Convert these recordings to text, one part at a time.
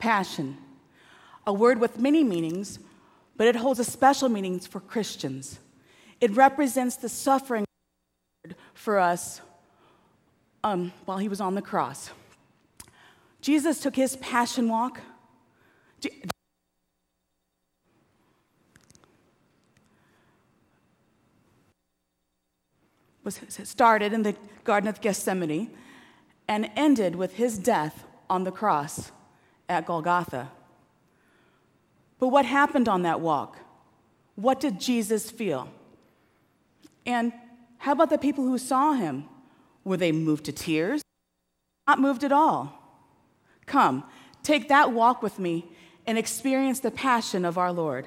passion, a word with many meanings, but it holds a special meaning for Christians. It represents the suffering for us um, while he was on the cross. Jesus took his passion walk. Was started in the Garden of Gethsemane and ended with his death on the cross at Golgotha. But what happened on that walk? What did Jesus feel? And how about the people who saw him? Were they moved to tears? Not moved at all. Come, take that walk with me and experience the passion of our Lord.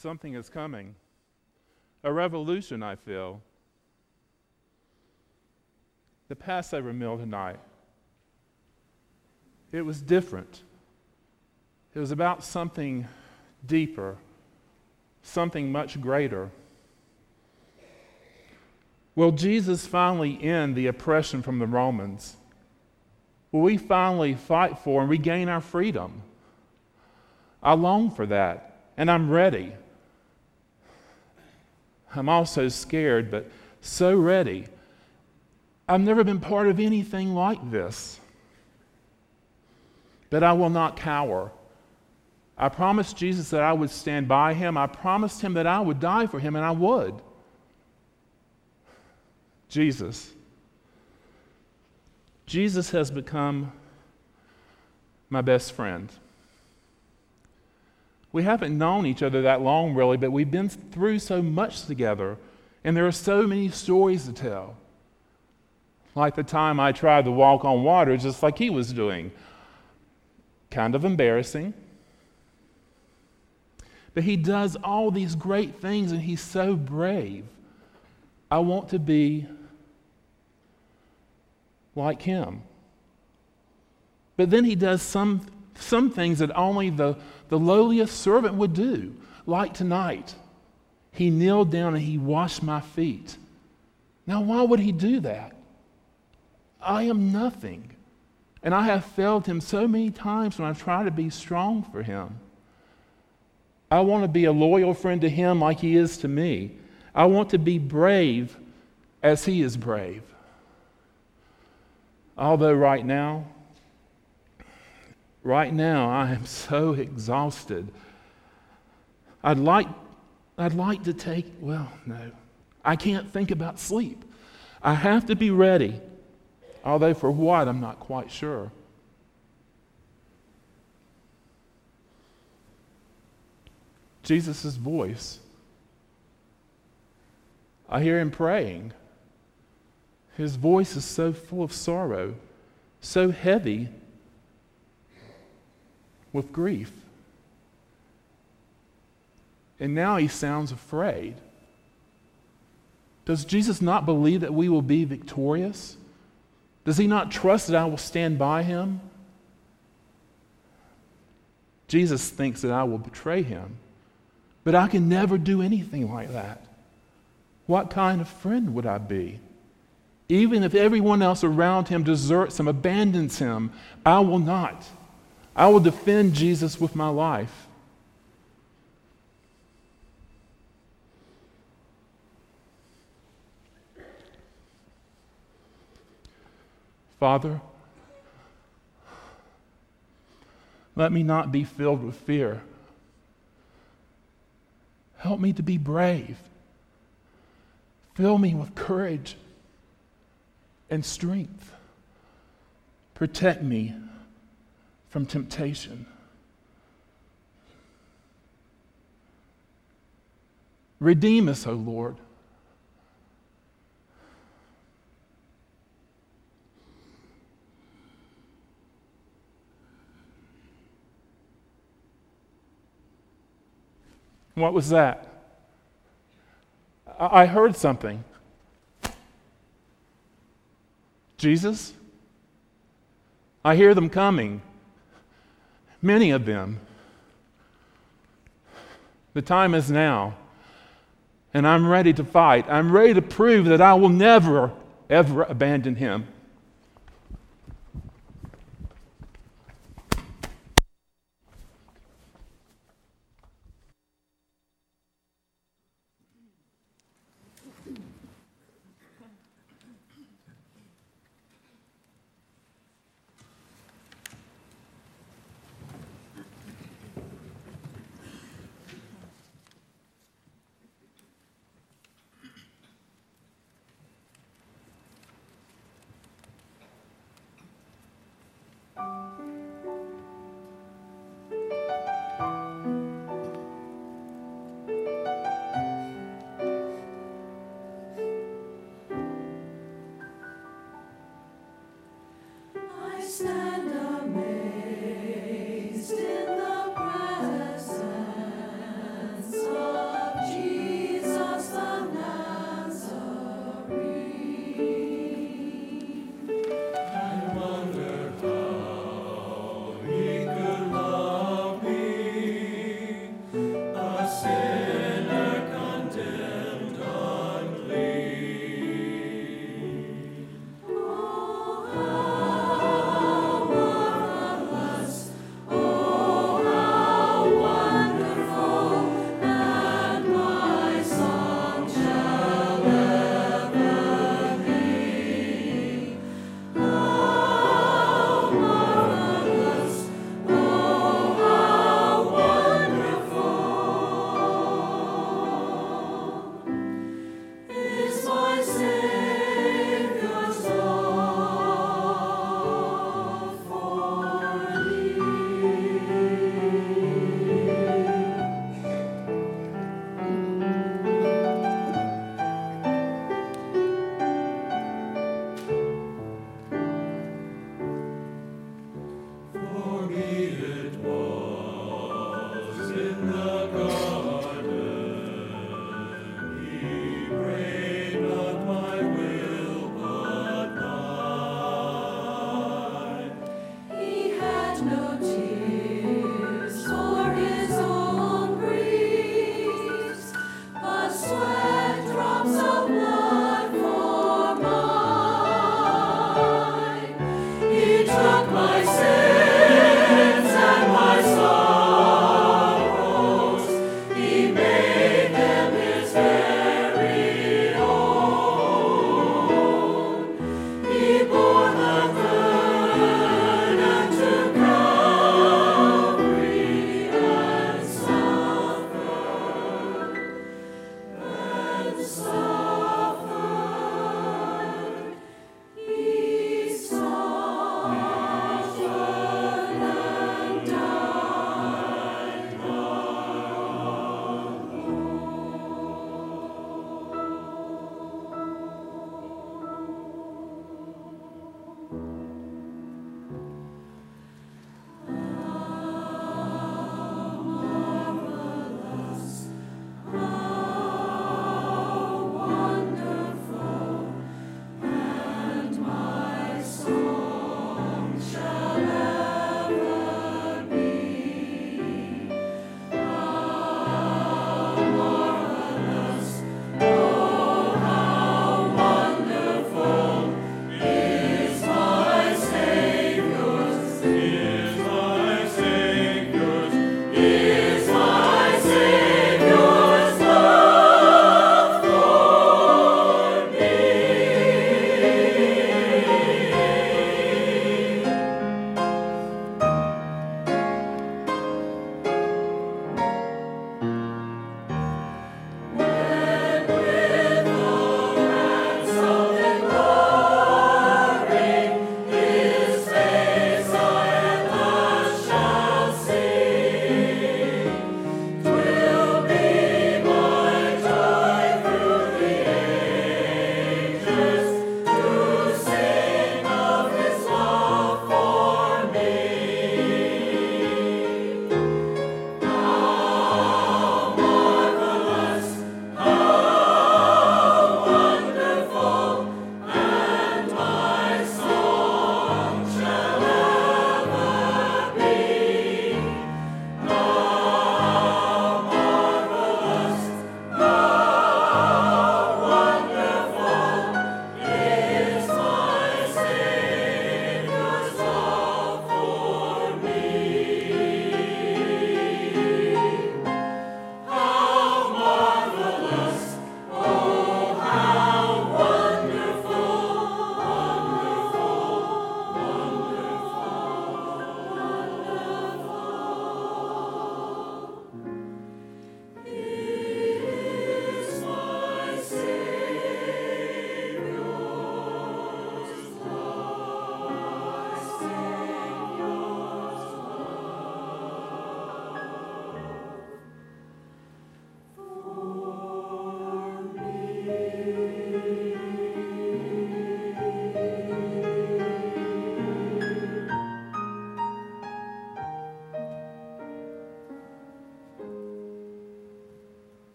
Something is coming. A revolution, I feel. The Passover meal tonight, it was different. It was about something deeper, something much greater. Will Jesus finally end the oppression from the Romans? Will we finally fight for and regain our freedom? I long for that, and I'm ready. I'm also scared, but so ready. I've never been part of anything like this. But I will not cower. I promised Jesus that I would stand by him. I promised him that I would die for him, and I would. Jesus. Jesus has become my best friend. We haven't known each other that long, really, but we've been through so much together, and there are so many stories to tell. Like the time I tried to walk on water just like he was doing. Kind of embarrassing. But he does all these great things, and he's so brave. I want to be like him. But then he does some, some things that only the the lowliest servant would do, like tonight. He kneeled down and he washed my feet. Now, why would he do that? I am nothing. And I have failed him so many times when I've tried to be strong for him. I want to be a loyal friend to him like he is to me. I want to be brave as he is brave. Although, right now, Right now, I am so exhausted. I'd like, I'd like to take, well, no, I can't think about sleep. I have to be ready, although for what, I'm not quite sure. Jesus' voice. I hear him praying. His voice is so full of sorrow, so heavy with grief. And now he sounds afraid. Does Jesus not believe that we will be victorious? Does he not trust that I will stand by him? Jesus thinks that I will betray him, but I can never do anything like that. What kind of friend would I be? Even if everyone else around him deserts him, abandons him, I will not. I will defend Jesus with my life. Father, let me not be filled with fear. Help me to be brave. Fill me with courage and strength. Protect me from temptation. Redeem us, O Lord. What was that? I heard something. Jesus? I hear them coming many of them. The time is now, and I'm ready to fight. I'm ready to prove that I will never, ever abandon him. stand.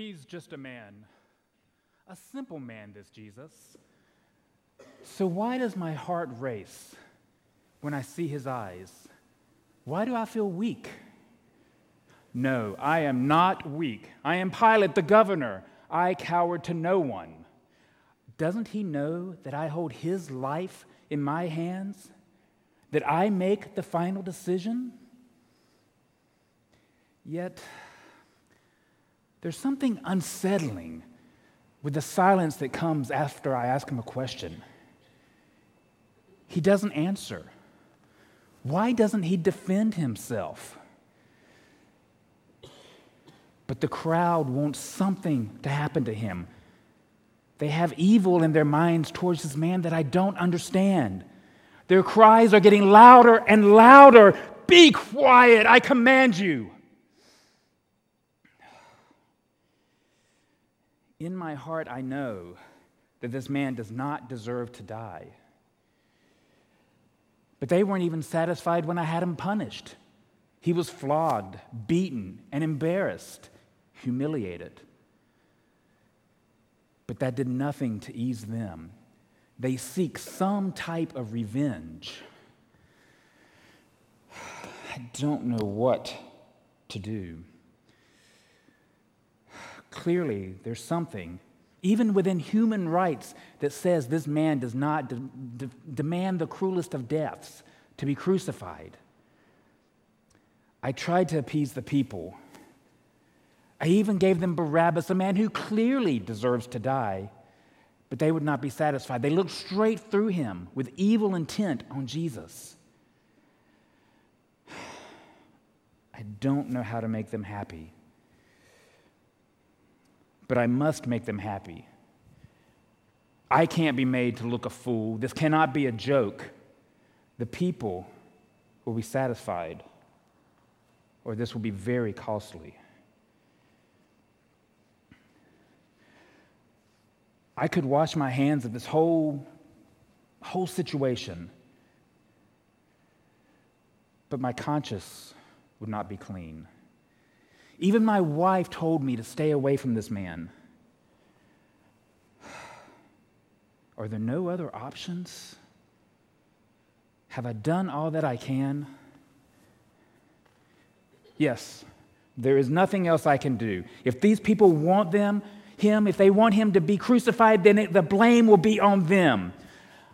He's just a man. A simple man, this Jesus. So, why does my heart race when I see his eyes? Why do I feel weak? No, I am not weak. I am Pilate, the governor. I cowered to no one. Doesn't he know that I hold his life in my hands? That I make the final decision? Yet, there's something unsettling with the silence that comes after I ask him a question. He doesn't answer. Why doesn't he defend himself? But the crowd wants something to happen to him. They have evil in their minds towards this man that I don't understand. Their cries are getting louder and louder. Be quiet, I command you. In my heart, I know that this man does not deserve to die. But they weren't even satisfied when I had him punished. He was flogged, beaten, and embarrassed, humiliated. But that did nothing to ease them. They seek some type of revenge. I don't know what to do. Clearly, there's something, even within human rights, that says this man does not de- de- demand the cruelest of deaths to be crucified. I tried to appease the people. I even gave them Barabbas, a man who clearly deserves to die, but they would not be satisfied. They looked straight through him with evil intent on Jesus. I don't know how to make them happy but I must make them happy. I can't be made to look a fool. This cannot be a joke. The people will be satisfied, or this will be very costly. I could wash my hands of this whole, whole situation, but my conscience would not be clean. Even my wife told me to stay away from this man. Are there no other options? Have I done all that I can? Yes, there is nothing else I can do. If these people want them, him, if they want him to be crucified, then it, the blame will be on them.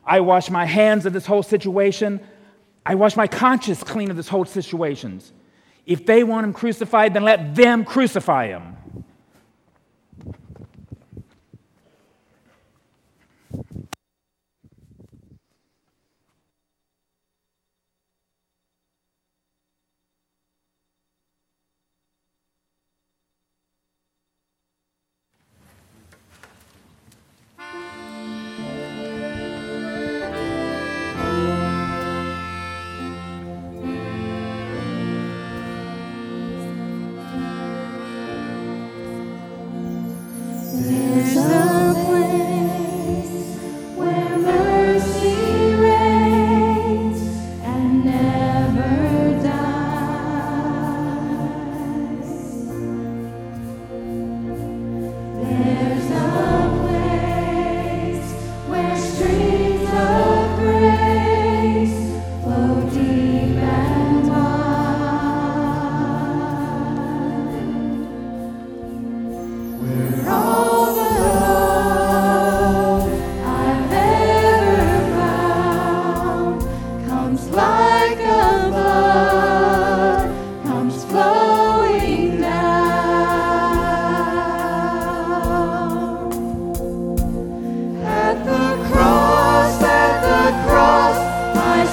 I wash my hands of this whole situation. I wash my conscience clean of this whole situation. If they want him crucified, then let them crucify him.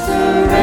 surrender.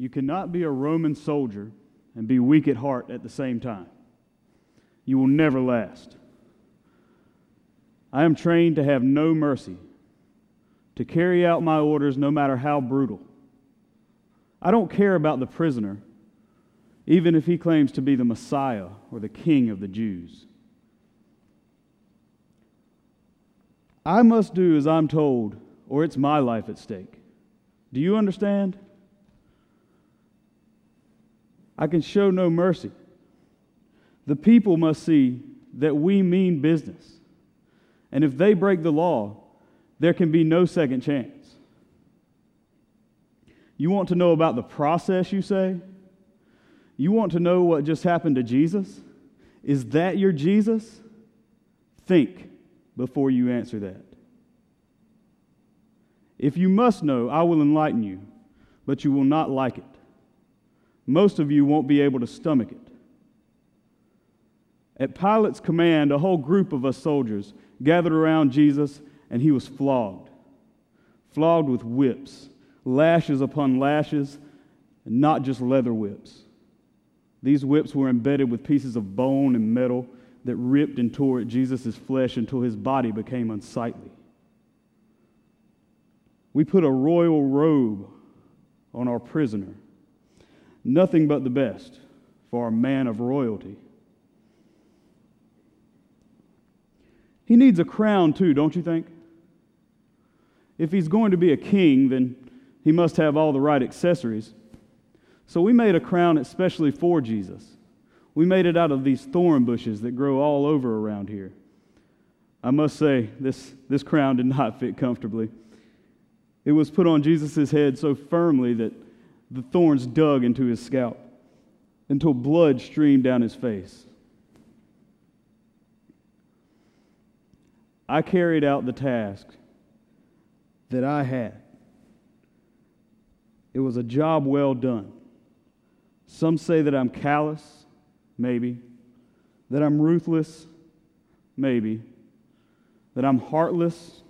You cannot be a Roman soldier and be weak at heart at the same time. You will never last. I am trained to have no mercy, to carry out my orders no matter how brutal. I don't care about the prisoner, even if he claims to be the Messiah or the King of the Jews. I must do as I'm told, or it's my life at stake. Do you understand? I can show no mercy. The people must see that we mean business. And if they break the law, there can be no second chance. You want to know about the process, you say? You want to know what just happened to Jesus? Is that your Jesus? Think before you answer that. If you must know, I will enlighten you, but you will not like it. Most of you won't be able to stomach it. At Pilate's command, a whole group of us soldiers gathered around Jesus, and he was flogged. Flogged with whips, lashes upon lashes, and not just leather whips. These whips were embedded with pieces of bone and metal that ripped and tore at Jesus' flesh until his body became unsightly. We put a royal robe on our prisoner, nothing but the best for a man of royalty. He needs a crown too, don't you think? If he's going to be a king, then he must have all the right accessories. So we made a crown especially for Jesus. We made it out of these thorn bushes that grow all over around here. I must say, this, this crown did not fit comfortably. It was put on Jesus' head so firmly that the thorns dug into his scalp until blood streamed down his face. I carried out the task that I had. It was a job well done. Some say that I'm callous, maybe. That I'm ruthless, maybe. That I'm heartless,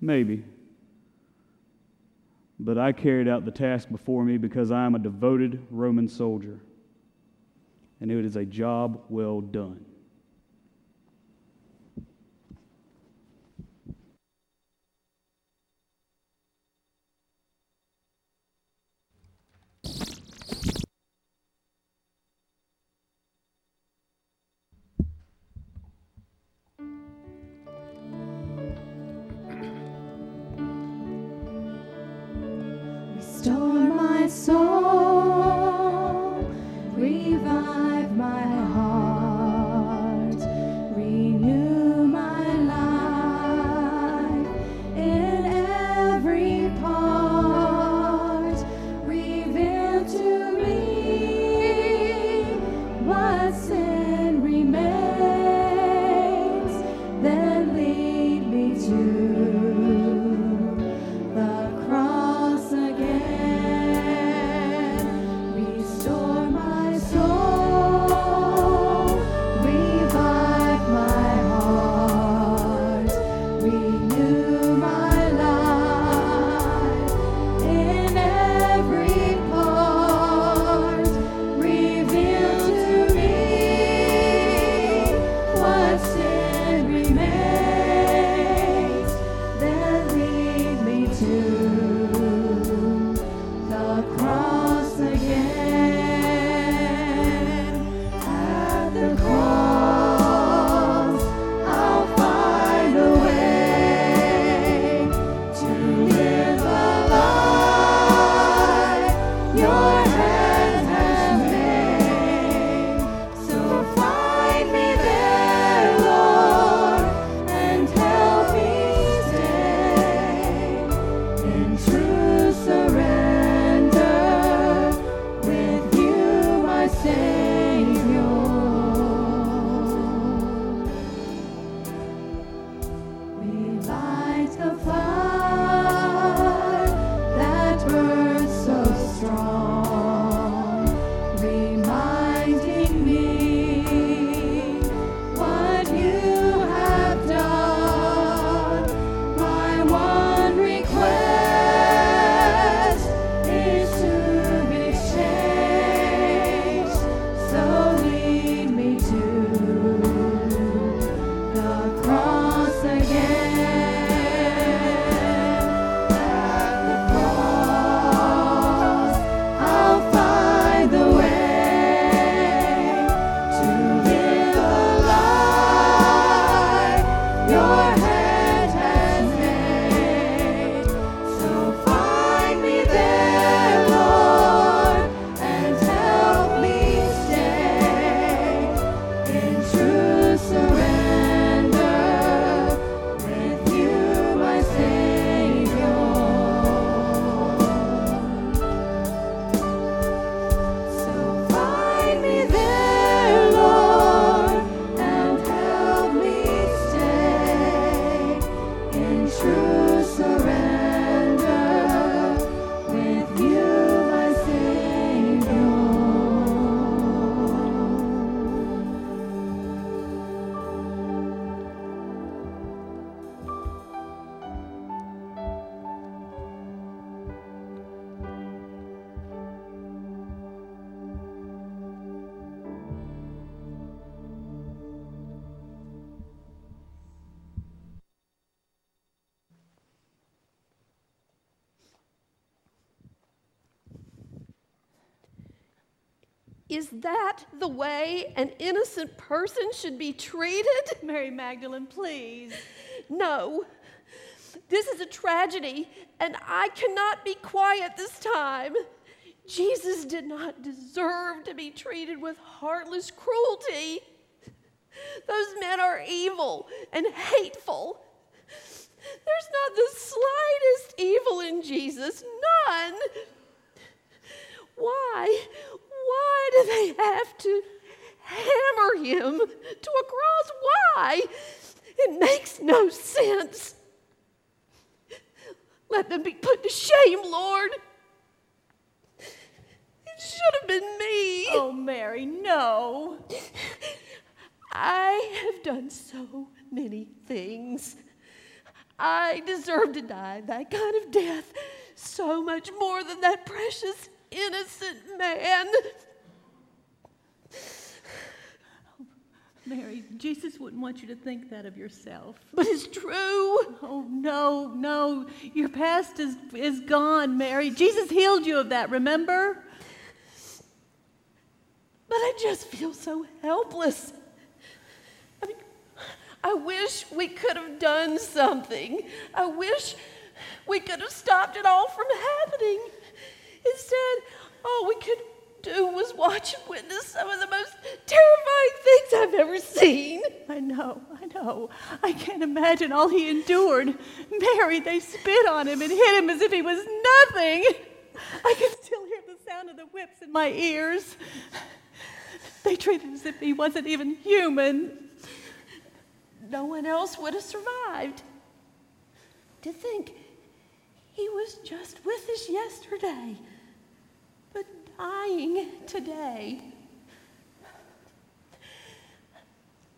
maybe. But I carried out the task before me because I am a devoted Roman soldier. And it is a job well done. That the way an innocent person should be treated? Mary Magdalene, please. No. This is a tragedy, and I cannot be quiet this time. Jesus did not deserve to be treated with heartless cruelty. Those men are evil and hateful. There's not the slightest evil in Jesus, none. Why? Why do they have to hammer him to a cross? Why? It makes no sense. Let them be put to shame, Lord. It should have been me. Oh, Mary, no. I have done so many things. I deserve to die that kind of death so much more than that precious innocent man. Mary, Jesus wouldn't want you to think that of yourself. But it's true. Oh, no, no. Your past is, is gone, Mary. Jesus healed you of that, remember? But I just feel so helpless. I mean, I wish we could have done something. I wish we could have stopped it all from happening. Instead, all we could do was watch and witness some of the most terrifying things I've ever seen. I know, I know. I can't imagine all he endured. Mary, they spit on him and hit him as if he was nothing. I can still hear the sound of the whips in my ears. They treated him as if he wasn't even human. No one else would have survived. To think he was just with us yesterday, dying today.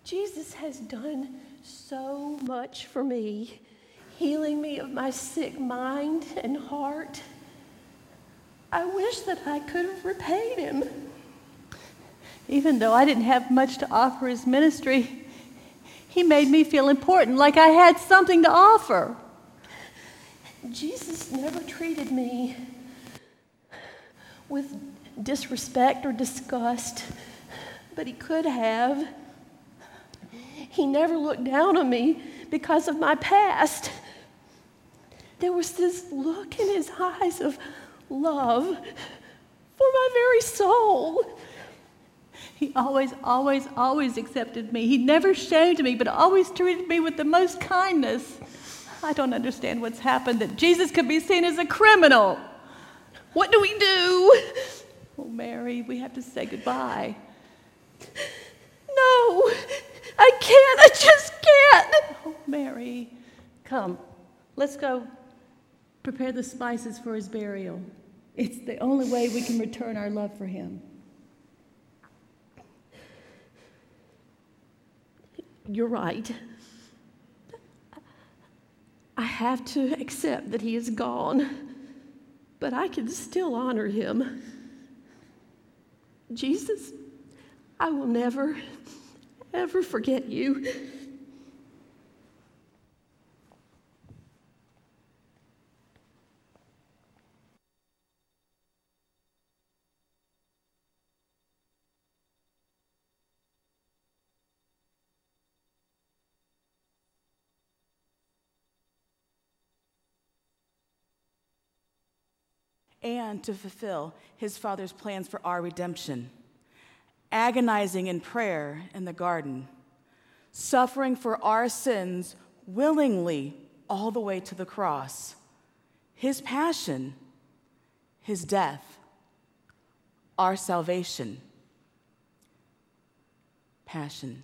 Jesus has done so much for me, healing me of my sick mind and heart. I wish that I could have repaid him. Even though I didn't have much to offer his ministry, he made me feel important, like I had something to offer. Jesus never treated me with disrespect or disgust, but he could have. He never looked down on me because of my past. There was this look in his eyes of love for my very soul. He always, always, always accepted me. He never shamed me, but always treated me with the most kindness. I don't understand what's happened that Jesus could be seen as a criminal. What do we do? Oh, Mary, we have to say goodbye. No, I can't. I just can't. Oh, Mary, come. Let's go prepare the spices for his burial. It's the only way we can return our love for him. You're right. I have to accept that he is gone, but I can still honor him. Jesus, I will never, ever forget you. And to fulfill his Father's plans for our redemption. Agonizing in prayer in the garden, suffering for our sins willingly all the way to the cross, his passion, his death, our salvation. Passion.